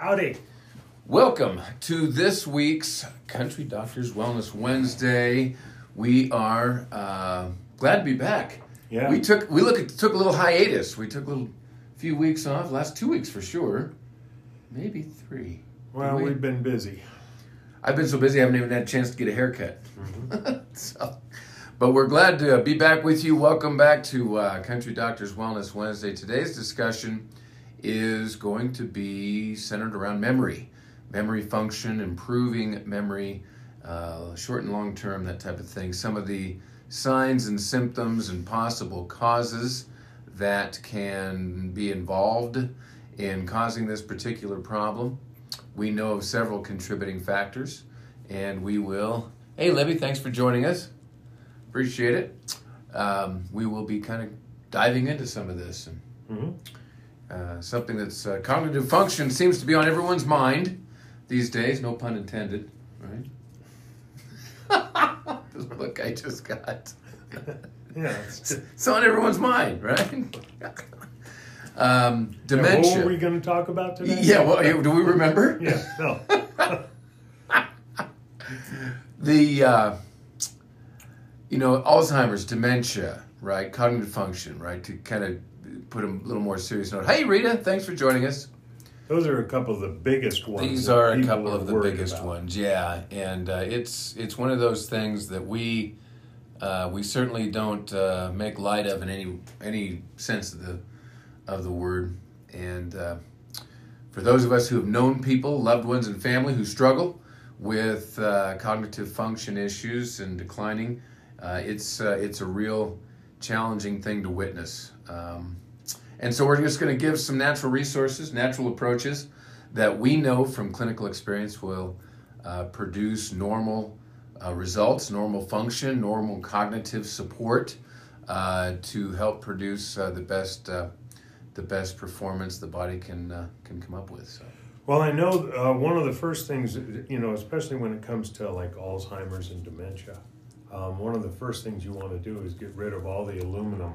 Howdy. Welcome to this week's Country Doctors Wellness Wednesday. We are uh, glad to be back. Yeah. We took we look at, took a little hiatus. We took a little few weeks off. Last two weeks for sure. Maybe three. Well, we- we've been busy. I've been so busy I haven't even had a chance to get a haircut. Mm-hmm. so, but we're glad to be back with you. Welcome back to uh, Country Doctors Wellness Wednesday. Today's discussion is going to be centered around memory, memory function, improving memory, uh, short and long term, that type of thing. Some of the signs and symptoms and possible causes that can be involved in causing this particular problem. We know of several contributing factors, and we will. Hey, Libby, thanks for joining us. Appreciate it. Um, we will be kind of diving into some of this and Mhm. Uh, something that's uh, cognitive function seems to be on everyone's mind these days. No pun intended, right? this look I just got. Yeah. It's, It's on everyone's mind, right? um, Now, what dementia. were we going to talk about today? yeah, well, do we remember? Yeah. No. the uh, you know Alzheimer's, dementia, right? Cognitive function, right? To kind of put a little more serious note. Hey, Rita, thanks for joining us. Those are a couple of the biggest ones. These are a couple are of the biggest about. ones, yeah, and uh, it's it's one of those things that we uh, we certainly don't uh, make light of in any any sense of the of the word. And uh, for those of us who have known people, loved ones, and family who struggle with uh, cognitive function issues and declining, uh, it's uh, it's a real challenging thing to witness. Um, and so we're just going to give some natural resources, natural approaches that we know from clinical experience will uh, produce normal uh, results, normal function, normal cognitive support uh, to help produce uh, the best uh, the best performance the body can uh, can come up with. So Well, I know uh, one of the first things, you know, especially when it comes to like Alzheimer's and dementia, um, one of the first things you want to do is get rid of all the aluminum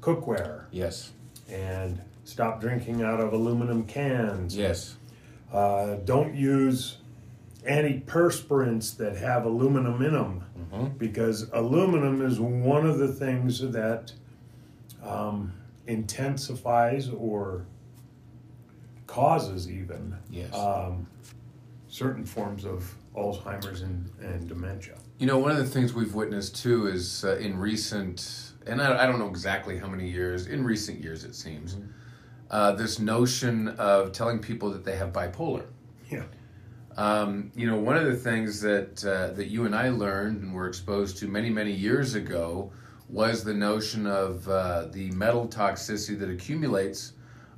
cookware yes, and stop drinking out of aluminum cans. yes, Uh, don't use antiperspirants that have aluminum in them Mhm. because aluminum is one of the things that um, intensifies or causes even yes. um, certain forms of Alzheimer's and, and dementia. You know, one of the things we've witnessed too is uh, in recent, and I, I don't know exactly how many years, in recent years it seems, uh, this notion of telling people that they have bipolar. Yeah. Um, you know, one of the things that uh, that you and I learned and were exposed to many, many years ago was the notion of uh, the metal toxicity that accumulates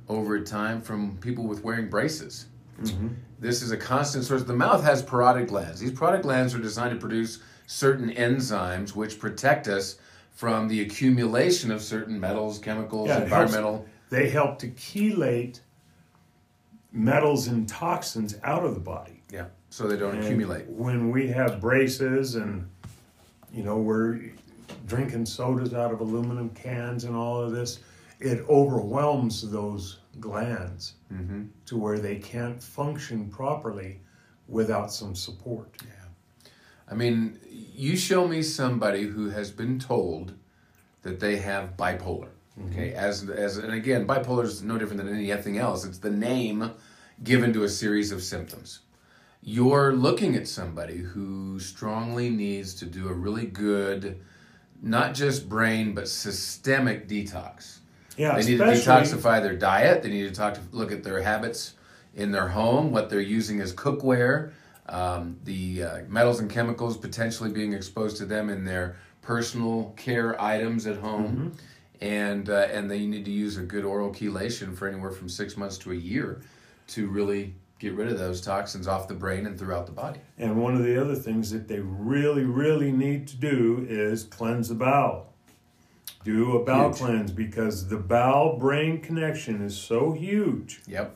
over time from people with wearing braces. Mm-hmm. This is a constant source. The mouth has parotid glands. These parotid glands are designed to produce certain enzymes which protect us from the accumulation of certain metals, chemicals, Yeah, it helps- environmental. They help to chelate metals and toxins out of the body. Yeah, so they don't And accumulate. When we have braces and, you know, we're drinking sodas out of aluminum cans and all of this, it overwhelms those glands hmm to where they can't function properly without some support. Yeah. I mean, you show me somebody who has been told that they have bipolar. Mm-hmm. Okay, as as and again, bipolar is no different than anything else. It's the name given to a series of symptoms. You're looking at somebody who strongly needs to do a really good, not just brain but systemic detox. Yeah, They need to detoxify their diet. They need to talk to, look at their habits in their home, what they're using as cookware, um, the uh, metals and chemicals potentially being exposed to them in their personal care items at home, and uh, and they need to use a good oral chelation for anywhere from six months to a year to really get rid of those toxins off the brain and throughout the body. And one of the other things that they really, really need to do is cleanse the bowel. Do a bowel Huge. cleanse because the bowel brain connection is so huge Yep.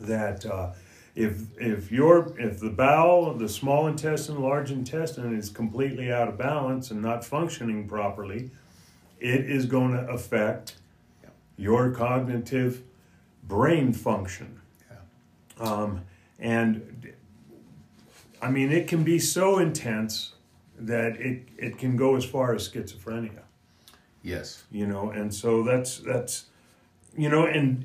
that uh, if if your if the bowel, the small intestine, large intestine is completely out of balance and not functioning properly, it is going to affect Yep. your cognitive brain function. Yeah. Um, and I mean, it can be so intense that it, it can go as far as schizophrenia, Yes. you know, and so that's, that's, you know, and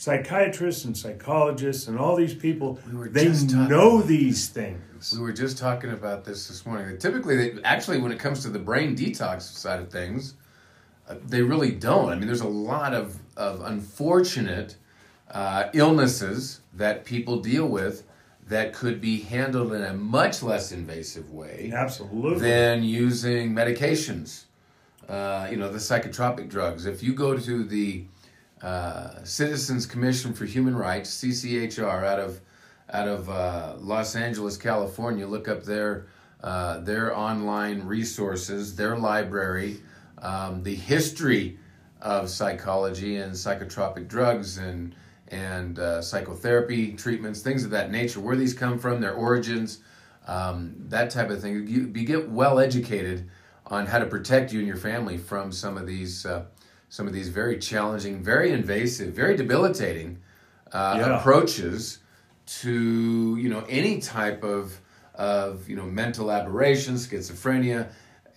psychiatrists and psychologists and all these people, We they know about these things. We were just talking about this this morning. Typically, they, actually, when it comes to the brain detox side of things, uh, they really don't. I mean, there's a lot of, of unfortunate uh, illnesses that people deal with that could be handled in a much less invasive way Absolutely. than using medications. Uh, you know, the psychotropic drugs. If you go to the uh, Citizens Commission for Human Rights (CCHR) out of out of uh, Los Angeles, California, look up their uh, their online resources, their library, um, the history of psychology and psychotropic drugs and and uh, psychotherapy treatments, things of that nature, where these come from, their origins, um, that type of thing. You, you get well educated on how to protect you and your family from some of these uh, some of these very challenging, very invasive, very debilitating uh, Yeah. approaches to you know any type of of you know mental aberration, schizophrenia,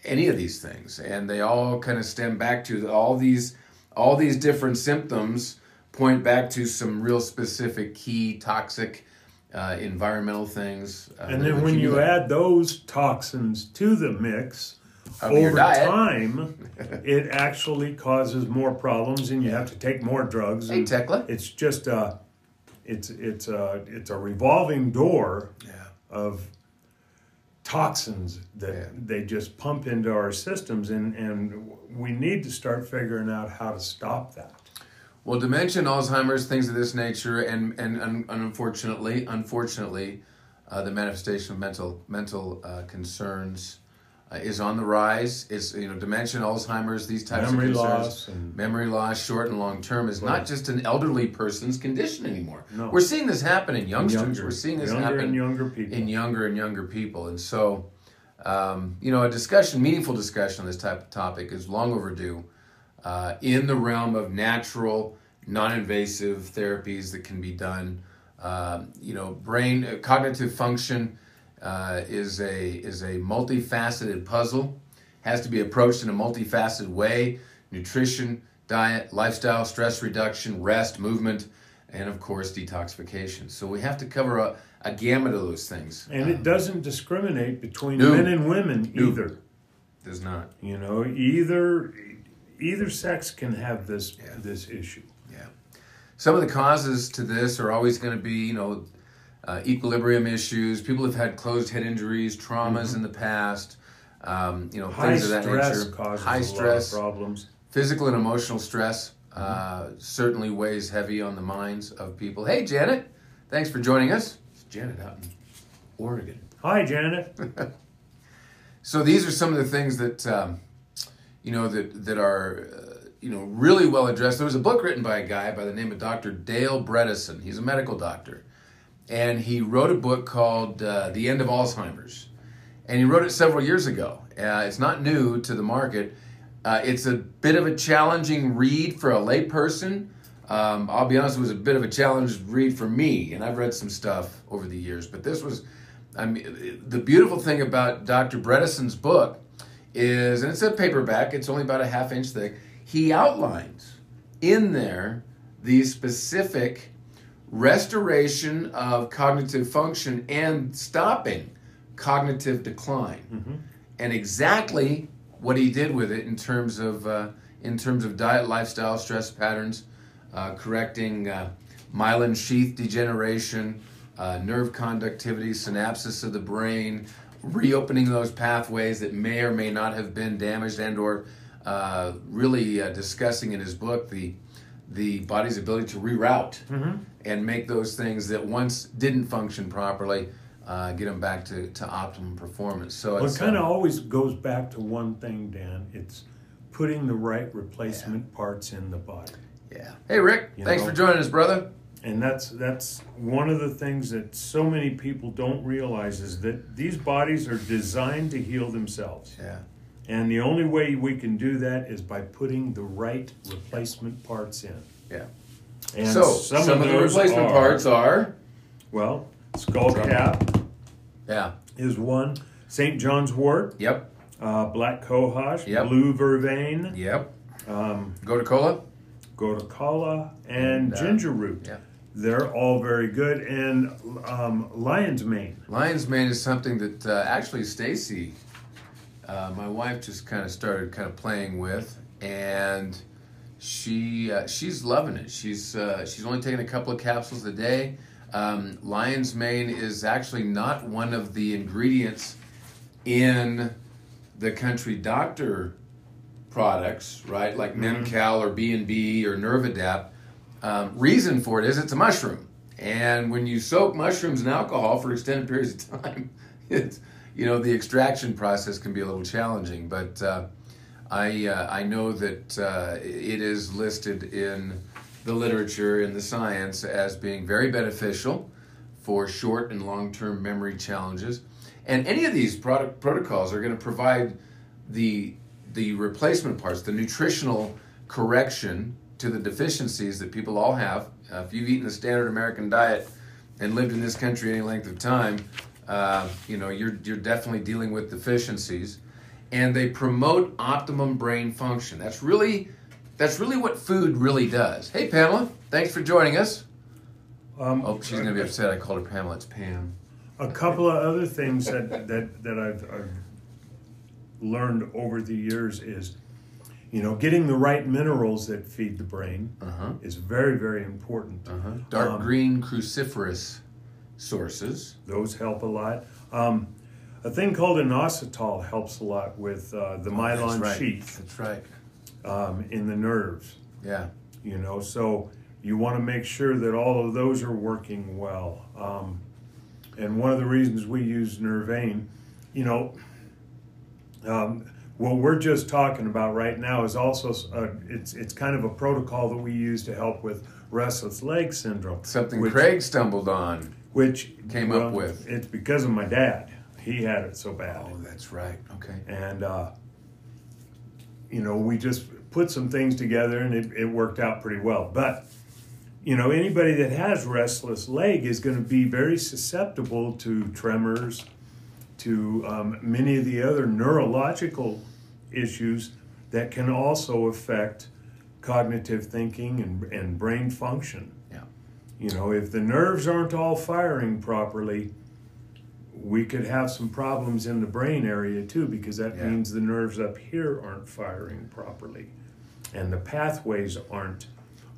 any of these things, and they all kind of stem back to all these all these different symptoms point back to some real specific key toxic uh, environmental things. Uh, and then when you add those toxins to the mix, over diet. time, it actually causes more problems, and you have to take more drugs. Hey, Tekla. It's just a, it's it's a it's a revolving door Yeah. of toxins that Yeah. they just pump into our systems, and and we need to start figuring out how to stop that. Well, dementia, Alzheimer's, things of this nature, and and, and unfortunately, unfortunately, uh, the manifestation of mental mental uh, concerns uh, is on the rise. It's you know dementia, Alzheimer's, these types Memory of concerns, loss and memory loss, short and long term, is Right. not just an elderly person's condition anymore. No. We're seeing this happen in youngsters. younger, We're seeing this younger happen younger people. in younger and younger people. And so, um, you know, a discussion, meaningful discussion on this type of topic is long overdue uh, in the realm of natural, non invasive therapies that can be done. Um, you know, brain uh, cognitive function uh, is a is a multifaceted puzzle. Has to be approached in a multifaceted way. Nutrition, diet, lifestyle, stress reduction, rest, movement, and of course detoxification. So we have to cover a, a gamut of those things. and it doesn't discriminate between No. men and women No. either. Does not. You know, either either sex can have this Yeah. this issue. Yeah. Some of the causes to this are always going to be, you know, uh, equilibrium issues. People have had closed head injuries, traumas in the past. Um, you know, High things of that stress nature. causes High a stress, lot of problems. physical and emotional stress uh, certainly weighs heavy on the minds of people. Hey, Janet, thanks for joining us. It's Janet out in Oregon. Hi, Janet. So these are some of the things that um, you know that that are uh, you know really well addressed. There was a book written by a guy by the name of Dr. Dale Bredesen. He's a medical doctor, and he wrote a book called uh, "The End of Alzheimer's," and he wrote it several years ago. Uh, it's not new to the market. Uh, it's a bit of a challenging read for a layperson. Um, I'll be honest, it was a bit of a challenge read for me, and I've read some stuff over the years, but this was. I mean, the beautiful thing about Dr. Bredesen's book is, and it's a paperback, it's only about a half inch thick. He outlines in there the specific restoration of cognitive function and stopping cognitive decline, and exactly what he did with it in terms of uh, in terms of diet, lifestyle, stress patterns, uh, correcting uh, myelin sheath degeneration, uh, nerve conductivity, synapses of the brain, reopening those pathways that may or may not have been damaged, and or uh, really uh, discussing in his book the the body's ability to reroute and make those things that once didn't function properly uh, get them back to, to optimum performance. So Well, it kind of uh, always goes back to one thing, Dan. It's putting the right replacement parts in the body. yeah. Hey Rick, You thanks know? for joining us, brother. And that's that's one of the things that so many people don't realize is that these bodies are designed to heal themselves. Yeah. And the only way we can do that is by putting the right replacement parts in. Yeah. And so some, of, the replacement are- parts are Well, skull cap yeah, is one. St. John's wort, yep, uh, black cohosh, Yep. blue vervain, yep. um, Gotu kola. gotakala, and And, uh, ginger root. yeah. They're all very good. And um, lion's mane. Lion's mane is something that uh, actually Stacy, uh, my wife, just kind of started kind of playing with, and she uh, she's loving it. She's uh, she's only taking a couple of capsules a day. Um, lion's mane is actually not one of the ingredients in the country doctor products, right? Like Memcal or B and B or Nervadapt. Um, reason for it is it's a mushroom, and when you soak mushrooms in alcohol for extended periods of time, it's you know the extraction process can be a little challenging. But uh, I uh, I know that uh, it is listed in the literature in the science as being very beneficial for short and long term memory challenges, and any of these product protocols are going to provide the the replacement parts, the nutritional correction to the deficiencies that people all have. Uh, if you've eaten the standard American diet and lived in this country any length of time, uh, you know you're you're definitely dealing with deficiencies, and they promote optimum brain function. That's really that's really what food really does. Hey Pamela, thanks for joining us. Um, Oh, she's gonna be upset. I called her Pamela. It's Pam. A couple of other things that that that I've, I've learned over the years is, you know, getting the right minerals that feed the brain Uh huh. is very very important. Uh huh. Dark Um, green cruciferous sources. Those help a lot. Um, a thing called inositol helps a lot with uh, the myelin Oh, That's right. sheath That's right. um, in the nerves. Yeah. You know, so you want to make sure that all of those are working well. Um, and one of the reasons we use Nervain, you know, um, what we're just talking about right now is also uh, it's it's kind of a protocol that we use to help with restless leg syndrome. Something which, Craig stumbled on. which came up with. It's because of my dad. He had it so bad, Oh, that's right. Okay. and uh, you know we just put some things together, and it, it worked out pretty well. But you know anybody that has restless leg is going to be very susceptible to tremors, to um, many of the other neurological issues that can also affect cognitive thinking and, and brain function. Yeah. You know, if the nerves aren't all firing properly, we could have some problems in the brain area too, because that Yeah. means the nerves up here aren't firing properly and the pathways aren't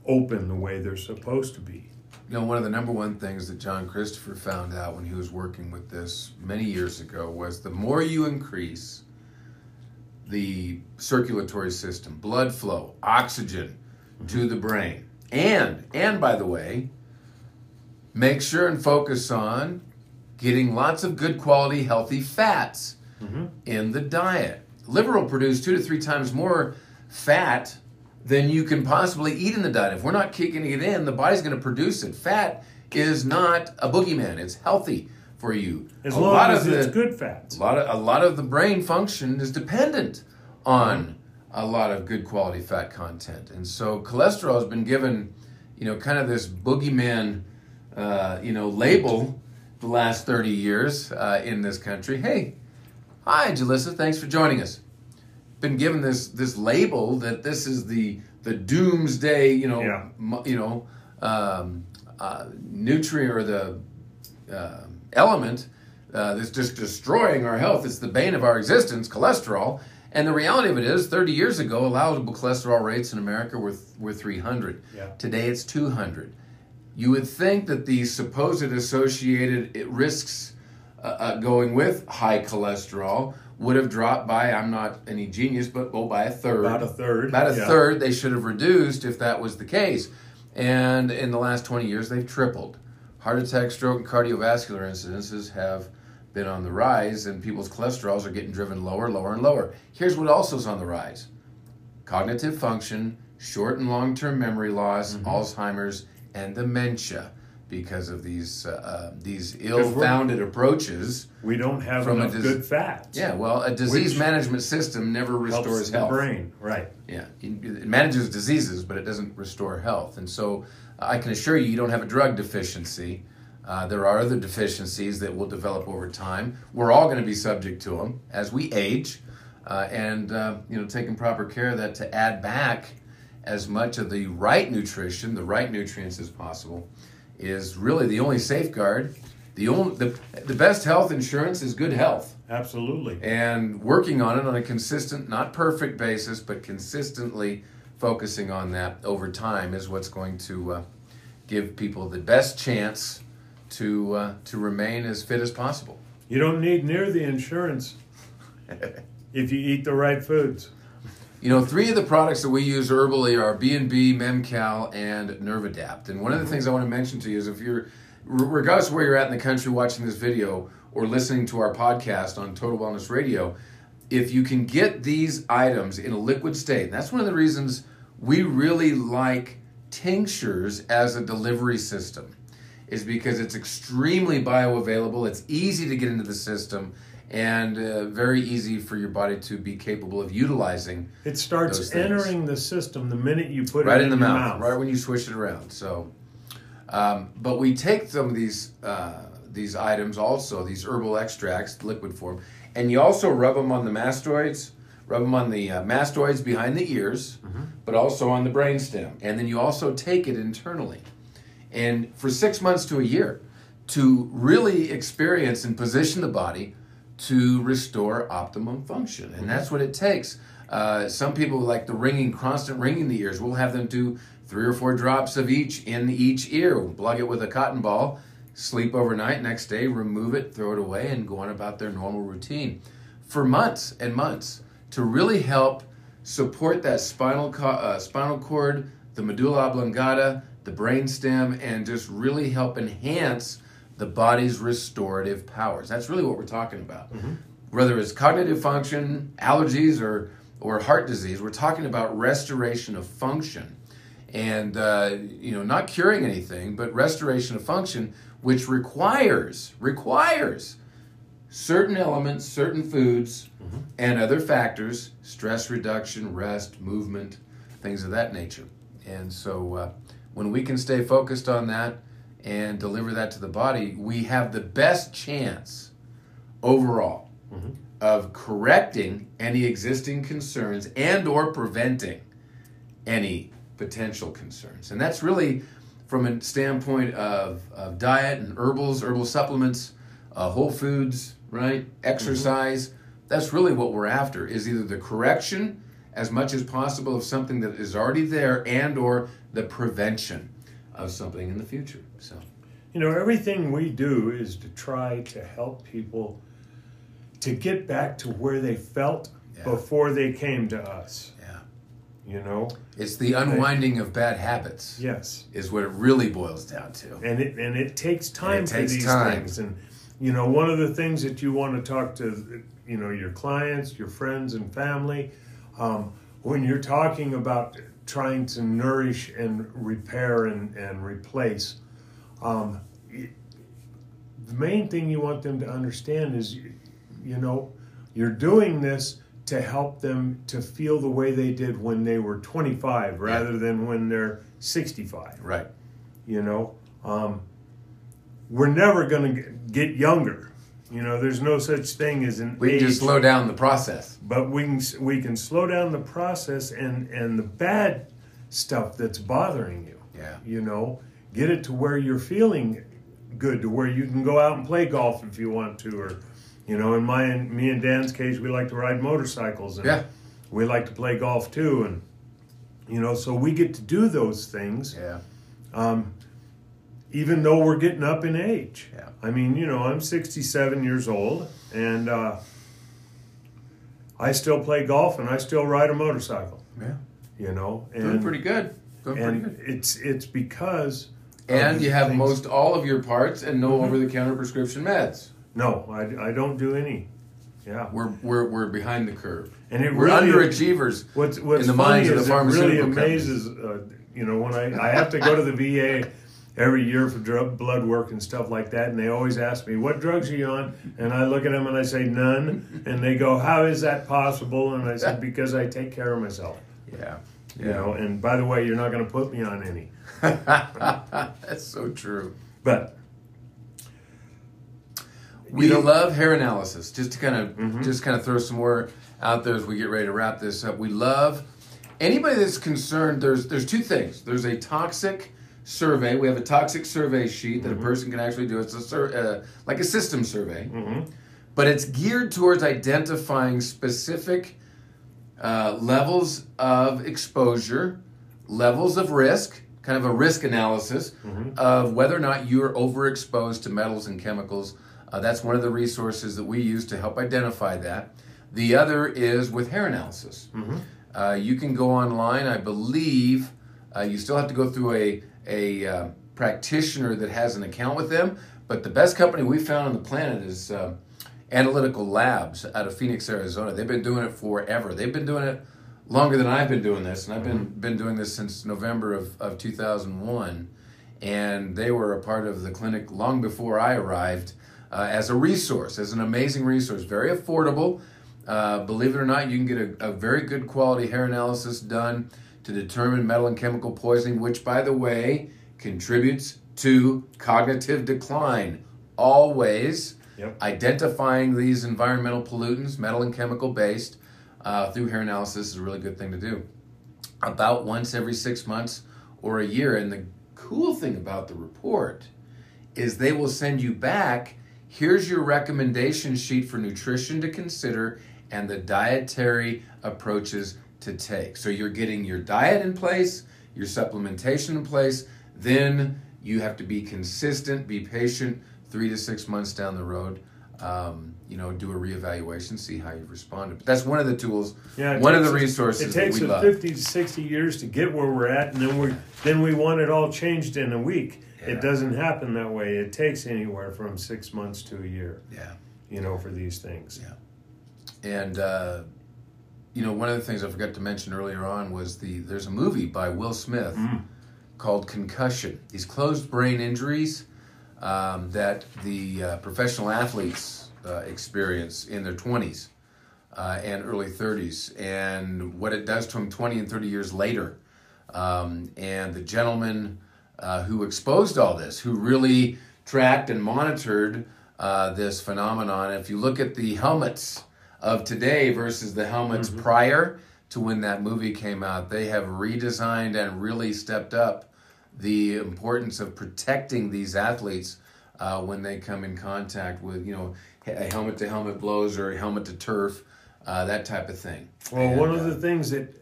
open the way they're supposed to be. You know, one of the number one things that John Christopher found out when he was working with this many years ago was the more you increase the circulatory system, blood flow, oxygen to mm-hmm. the brain, and and by the way, make sure and focus on getting lots of good quality healthy fats in the diet. Liver will produce two to three times more fat than you can possibly eat in the diet. If we're not kicking it in, the body's going to produce it. Fat is not a boogeyman. It's healthy for you. As a long lot as of it's the, good fats. a lot of a lot of the brain function is dependent on a lot of good quality fat content, and so cholesterol has been given, you know, kind of this boogeyman, uh, you know, label the last thirty years uh, in this country. Hey, hi, Jalissa, thanks for joining us. Been given this this label that this is the the doomsday, you know, Yeah. you know, um, uh, nutrient or the uh, element uh, that's just destroying our health. It's the bane of our existence, cholesterol. And the reality of it is, 30 years ago, allowable cholesterol rates in America were, were 300. Yeah. Today it's 200. You would think that the supposed associated risks uh, uh, going with high cholesterol would have dropped by, I'm not any genius, but oh, by a third. About a third. About a yeah. third they should have reduced if that was the case. And in the last 20 years, they've tripled. Heart attack, stroke, and cardiovascular incidences have been on the rise, and people's cholesterols are getting driven lower, lower, and lower. Here's what also is on the rise cognitive function, short and long term memory loss, Mm-hmm. Alzheimer's, and dementia because of these, uh, uh, these ill founded approaches. We don't have From a enough dis- good fats. Yeah, well, a disease management system never restores the health. brain. Right. Yeah, it manages diseases, but it doesn't restore health. And so, I can assure you, you don't have a drug deficiency. Uh, there are other deficiencies that will develop over time. We're all going to be subject to them as we age, uh, and uh, you know, taking proper care of that to add back as much of the right nutrition, the right nutrients as possible, is really the only safeguard. The only the, the best health insurance is good health, Absolutely. and working on it on a consistent, not perfect basis, but consistently focusing on that over time is what's going to uh, give people the best chance to uh, to remain as fit as possible. You don't need near the insurance if you eat the right foods. You know, three of the products that we use herbally are B&B, Memcal, and Nervadapt. And one of the things I want to mention to you is if you're, regardless of where you're at in the country watching this video or listening to our podcast on Total Wellness Radio, if you can get these items in a liquid state, that's one of the reasons we really like tinctures as a delivery system, is because it's extremely bioavailable, it's easy to get into the system, and uh, very easy for your body to be capable of utilizing It starts entering the system the minute you put right it in the your mouth, right when you swish it around. So, um, but we take some of these uh, these items also, these herbal extracts, liquid form, and you also rub them on the mastoids, rub them on the uh, mastoids behind the ears, but also on the brainstem, and then you also take it internally, and for six months to a year, to really experience and position the body to restore optimum function, and that's what it takes. Uh, some people like the ringing, constant ringing in the ears. We'll have them do three or four drops of each in each ear. Plug it with a cotton ball, sleep overnight, next day remove it, throw it away, and go on about their normal routine for months and months to really help support that spinal co- uh, spinal cord, the medulla oblongata, the brainstem, and just really help enhance the body's restorative powers. That's really what we're talking about. Whether it's cognitive function, allergies, or or heart disease, we're talking about restoration of function, and uh, you know, not curing anything, but restoration of function, which requires requires certain elements, certain foods, and other factors stress reduction, rest, movement, things of that nature. And so, uh, when we can stay focused on that and deliver that to the body, we have the best chance overall of correcting any existing concerns and or preventing any potential concerns. And that's really from a standpoint of, of diet and herbals herbal supplements uh, whole foods right? Exercise. That's really what we're after is either the correction as much as possible of something that is already there and or the prevention of something in the future so You know, everything we do is to try to help people to get back to where they felt Yeah. before they came to us. yeah You know? it's the unwinding of bad habits Yes. is what it really boils down to And it and it takes time it for takes these time. things. And you know, one of the things that you want to talk to you know your clients, your friends and family, um, when you're talking about trying to nourish and repair and, and replace, um, y- the main thing you want them to understand is, you, you know, you're doing this to help them to feel the way they did when they were 25 rather than when they're 65 right. You know um, we're never going to get younger you know there's no such thing as an we age can just slow down the process. But we can we can slow down the process and and the bad stuff that's bothering you. Yeah. You know get it to where you're feeling good to where you can go out and play golf if you want to or you know in my and me and dan's case we like to ride motorcycles and Yeah. we like to play golf too and you know so we get to do those things. Yeah. Um, even though we're getting up in age. Yeah. I mean, you know, I'm 67 years old, and uh, I still play golf and I still ride a motorcycle. yeah You know, doing and pretty good doing pretty good it's it's because and you have things- most all of your parts and no Mhm. over-the-counter prescription meds no, I, I don't do any. Yeah, we're, we're, we're behind the curve and it we're really underachievers What's what's in the funny minds of the is it really amazes uh, you know when I, I have to go to the VA every year for drug, blood work and stuff like that, and they always ask me what drugs are you on, and I look at them and I say none, and they go how is that possible? And I said because I take care of myself, yeah you know. And by the way, you're not going to put me on any. That's so true. But We love hair analysis. Just to kind of Mm-hmm. just kind of throw some more out there as we get ready to wrap this up. We love anybody that's concerned. There's there's two things. There's a toxic survey. We have a toxic survey sheet Mm-hmm. that a person can actually do. It's a sur- uh, like a system survey, Mm-hmm. but it's geared towards identifying specific uh, levels of exposure, levels of risk, kind of a risk analysis of whether or not you're overexposed to metals and chemicals. Uh, that's one of the resources that we use to help identify that. The other is with hair analysis. Uh, you can go online, I believe. Uh, you still have to go through a, a uh, practitioner that has an account with them, but the best company we found on the planet is. Uh, Analytical Labs out of Phoenix, Arizona. They've been doing it forever. They've been doing it longer than I've been doing this, and I've been been doing this since November of, of 2001. And they were a part of the clinic long before I arrived uh, as a resource, as an amazing resource, very affordable. Uh, believe it or not, you can get a, a very good quality hair analysis done to determine metal and chemical poisoning, which, by the way, contributes to cognitive decline. Always Yep. identifying these environmental pollutants, metal and chemical based, uh, through hair analysis is a really good thing to do. About once every six months or a year. And the cool thing about the report is they will send you back here's your recommendation sheet for nutrition to consider and the dietary approaches to take. So you're getting your diet in place, your supplementation in place, then you have to be consistent, be patient, three to six months down the road. Um, you know, do a reevaluation, see how you've responded. But that's one of the tools, Yeah, one of the resources It takes that we us love. fifty to sixty years to get where we're at, and then we then we want it all changed in a week. Yeah. It doesn't happen that way. It takes anywhere from six months to a year, Yeah. you know, for these things. Yeah. And uh, you know, one of the things I forgot to mention earlier on was the there's a movie by Will Smith called Concussion. These closed brain injuries um, that the uh, professional athletes uh, experience in their 20s uh, and early 30s, and what it does to them 20 and 30 years later. Um, and the gentleman uh, who exposed all this, who really tracked and monitored uh, this phenomenon. If you look at the helmets of today versus the helmets prior to when that movie came out, they have redesigned and really stepped up the importance of protecting these athletes uh, when they come in contact with, you know, a helmet to helmet blows or helmet to turf, uh, that type of thing. Well, And, one uh, of the things that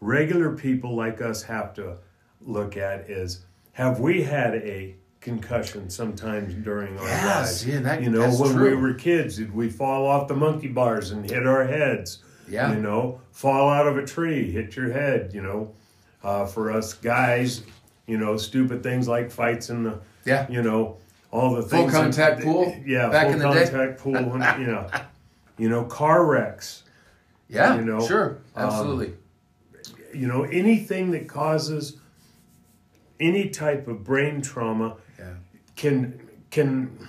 regular people like us have to look at is have we had a concussion sometimes during our Yes, lives? yeah, that- you know, when we were kids, did we fall off the monkey bars and hit our heads? Yeah. You know, fall out of a tree, hit your head. You know, uh, for us guys, you know, stupid things like fights in the, Yeah. you know, all the Full things. that- contact pool Yeah, back full in the day? contact pool. and, you know, you know, car wrecks. Yeah, you know, sure, um, absolutely. you know anything that causes any type of brain trauma can can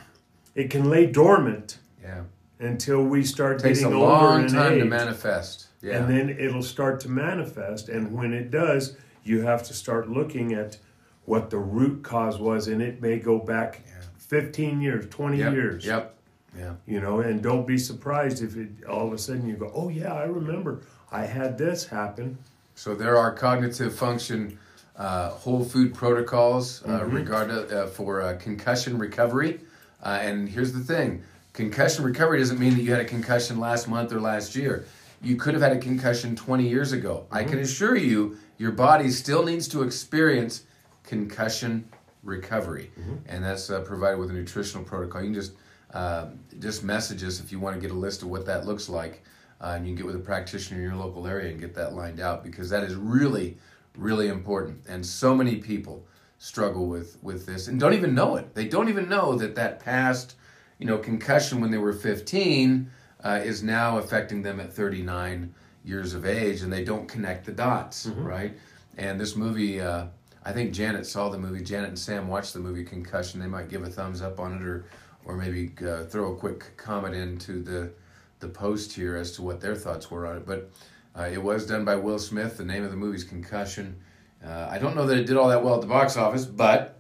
it can lay dormant yeah. until we start Takes a older long time age. to manifest. Yeah, and then it'll start to manifest and when it does you have to start looking at what the root cause was and it may go back 15 years 20 yep, years Yep. Yeah. you know and don't be surprised if it all of a sudden you go oh yeah i remember i had this happen So there are cognitive function uh, whole food protocols uh, Mm-hmm. regard uh, for uh, concussion recovery. Uh, and here's the thing: concussion recovery doesn't mean that you had a concussion last month or last year. You could have had a concussion 20 years ago. I Mm-hmm. can assure you, your body still needs to experience concussion recovery, Mm-hmm. and that's uh, provided with a nutritional protocol. You can just uh, just message us if you want to get a list of what that looks like, uh, and you can get with a practitioner in your local area and get that lined out because that is really, really important. And so many people struggle with with this and don't even know it. They don't even know that that past, you know, concussion when they were 15 uh, is now affecting them at 39 years of age, and they don't connect the dots, right? And this movie. Uh, I think Janet saw the movie. Janet and Sam watched the movie Concussion. They might give a thumbs up on it, or, or maybe uh, throw a quick comment into the, the post here as to what their thoughts were on it. But uh, it was done by Will Smith. The name of the movie is Concussion, Uh, I don't know that it did all that well at the box office, but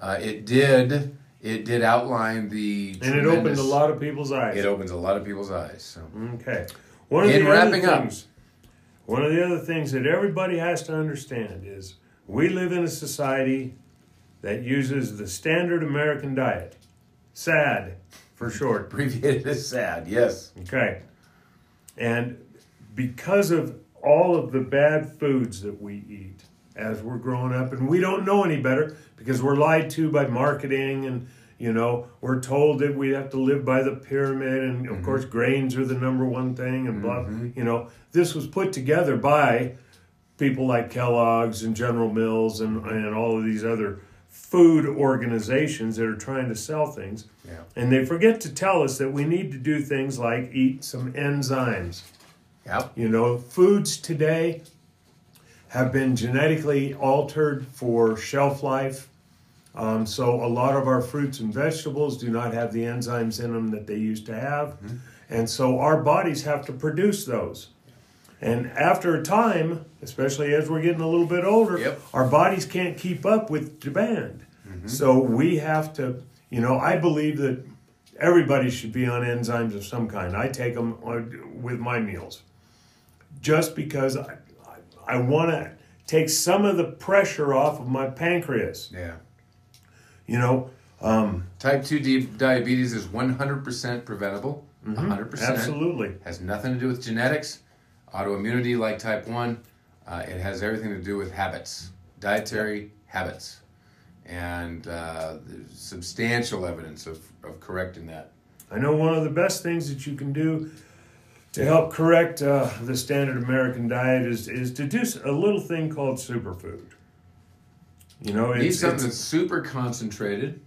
uh, it did. It did outline the and it opened a lot of people's eyes. It opens a lot of people's eyes. So okay, one of in the wrapping other up, things, one of the other things that everybody has to understand is we live in a society that uses the standard American diet, SAD for short. abbreviated as SAD. Yes. Okay, and because of all of the bad foods that we eat as we're growing up, and we don't know any better because we're lied to by marketing and you know we're told that we have to live by the pyramid and of mm-hmm. course grains are the number one thing and blah mm-hmm. you know. This was put together by people like kellogg's and general mills and, and all of these other food organizations that are trying to sell things. Yeah. and they forget to tell us that we need to do things like eat some enzymes Yep. you know, foods today have been genetically altered for shelf life. Um, so a lot of our fruits and vegetables do not have the enzymes in them that they used to have. Mm-hmm. And so our bodies have to produce those. And after a time, especially as we're getting a little bit older, Yep. our bodies can't keep up with demand. Mm-hmm. So we have to, you know, I believe that everybody should be on enzymes of some kind. I take them uh, with my meals just because I, I, I want to take some of the pressure off of my pancreas. Yeah. You know, um, Type 2 diabetes is 100% preventable. 100%. Mm-hmm. absolutely. Has nothing to do with genetics. Autoimmunity, like type 1, uh, it has everything to do with habits, dietary habits. And uh, there's substantial evidence of, of correcting that. I know one of the best things that you can do to help correct uh, the standard American diet is is to do a little thing called superfood. You know, Need it's, something it's super concentrated.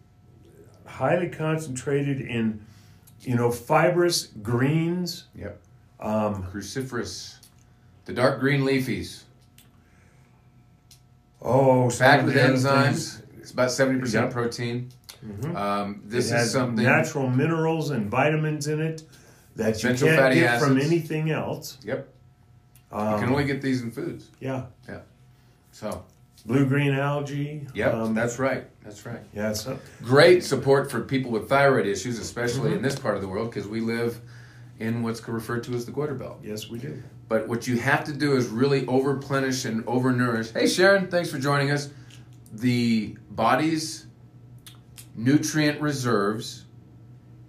highly concentrated in, you know, fibrous greens. Yep. Um, Cruciferous. The dark green leafies. oh, Packed with enzymes. It's about 70% Yep. protein. Mhm. Um, this it is has something. natural minerals and vitamins in it that you Essential can't fatty get from anything else. Yep. Um, You can only get these in foods. yeah, Yeah. So, blue green algae. yep, um, that's right. That's right. yeah. So, Great support for people with thyroid issues, especially Mm-hmm. in this part of the world, because we live in what's referred to as the goiter Belt. yes, we do. But what you have to do is really overplenish and overnourish. Hey, Sharon, thanks for joining us. The body's nutrient reserves,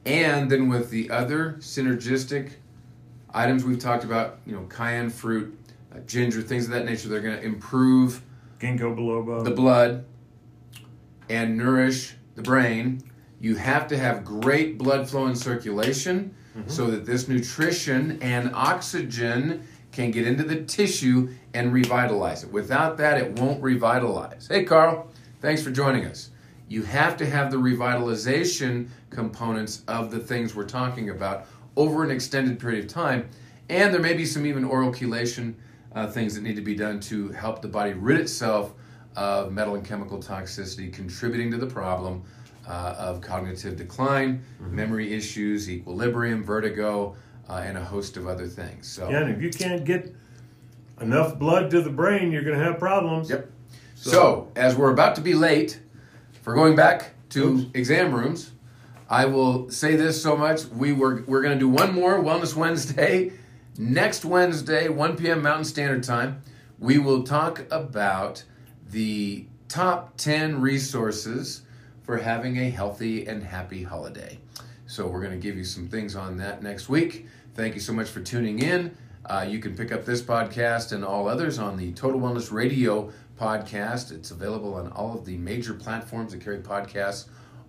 and then with the other synergistic items we've talked about, you know, cayenne fruit, uh, ginger, things of that nature, they're going to improve Ginkgo biloba. the blood and nourish the brain, you have to have great blood flow and circulation so that this nutrition and oxygen can get into the tissue and revitalize it. Without that, it won't revitalize. Hey, Carl, thanks for joining us. You have to have the revitalization components of the things we're talking about over an extended period of time. And there may be some even oral chelation uh, things that need to be done to help the body rid itself of metal and chemical toxicity, contributing to the problem uh, of cognitive decline, memory issues, equilibrium, vertigo, uh, and a host of other things. So, yeah, and if you can't get enough blood to the brain, you're going to have problems. Yep. So, as we're about to be late for going back to Oops. exam rooms, I will say this so much. We were we're going to do one more Wellness Wednesday next Wednesday, 1 p.m. Mountain Standard Time. We will talk about the top 10 resources for having a healthy and happy holiday. So, we're going to give you some things on that next week. Thank you so much for tuning in. Uh, you can pick up this podcast and all others on the Total Wellness Radio podcast. It's available on all of the major platforms that carry podcasts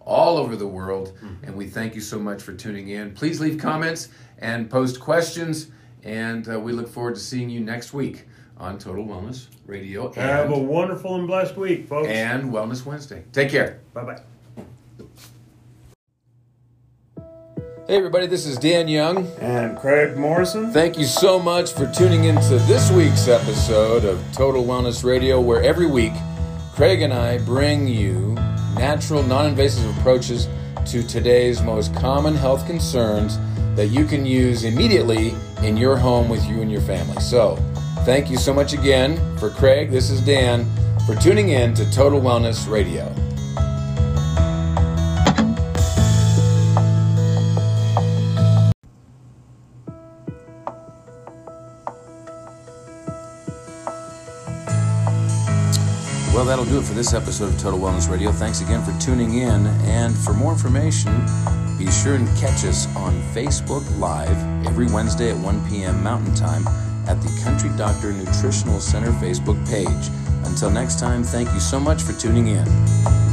all over the world. And we thank you so much for tuning in. Please leave comments and post questions. And uh, we look forward to seeing you next week on Total Wellness Radio Have a wonderful and blessed week, folks. and Wellness Wednesday. Take care. bye bye. Hey, everybody, this is Dan Young. And Craig Morrison. Thank you so much for tuning into this week's episode of Total Wellness Radio, where every week Craig and I bring you natural, non invasive approaches to today's most common health concerns that you can use immediately in your home with you and your family. So, thank you so much again. For Craig, this is Dan. for tuning in to Total Wellness Radio. Do it for this episode of Total Wellness Radio. Thanks again for tuning in. And for more information, be sure and catch us on Facebook Live every Wednesday at 1 p.m. Mountain Time at the Country Doctor Nutritional Center Facebook page. Until next time, thank you so much for tuning in.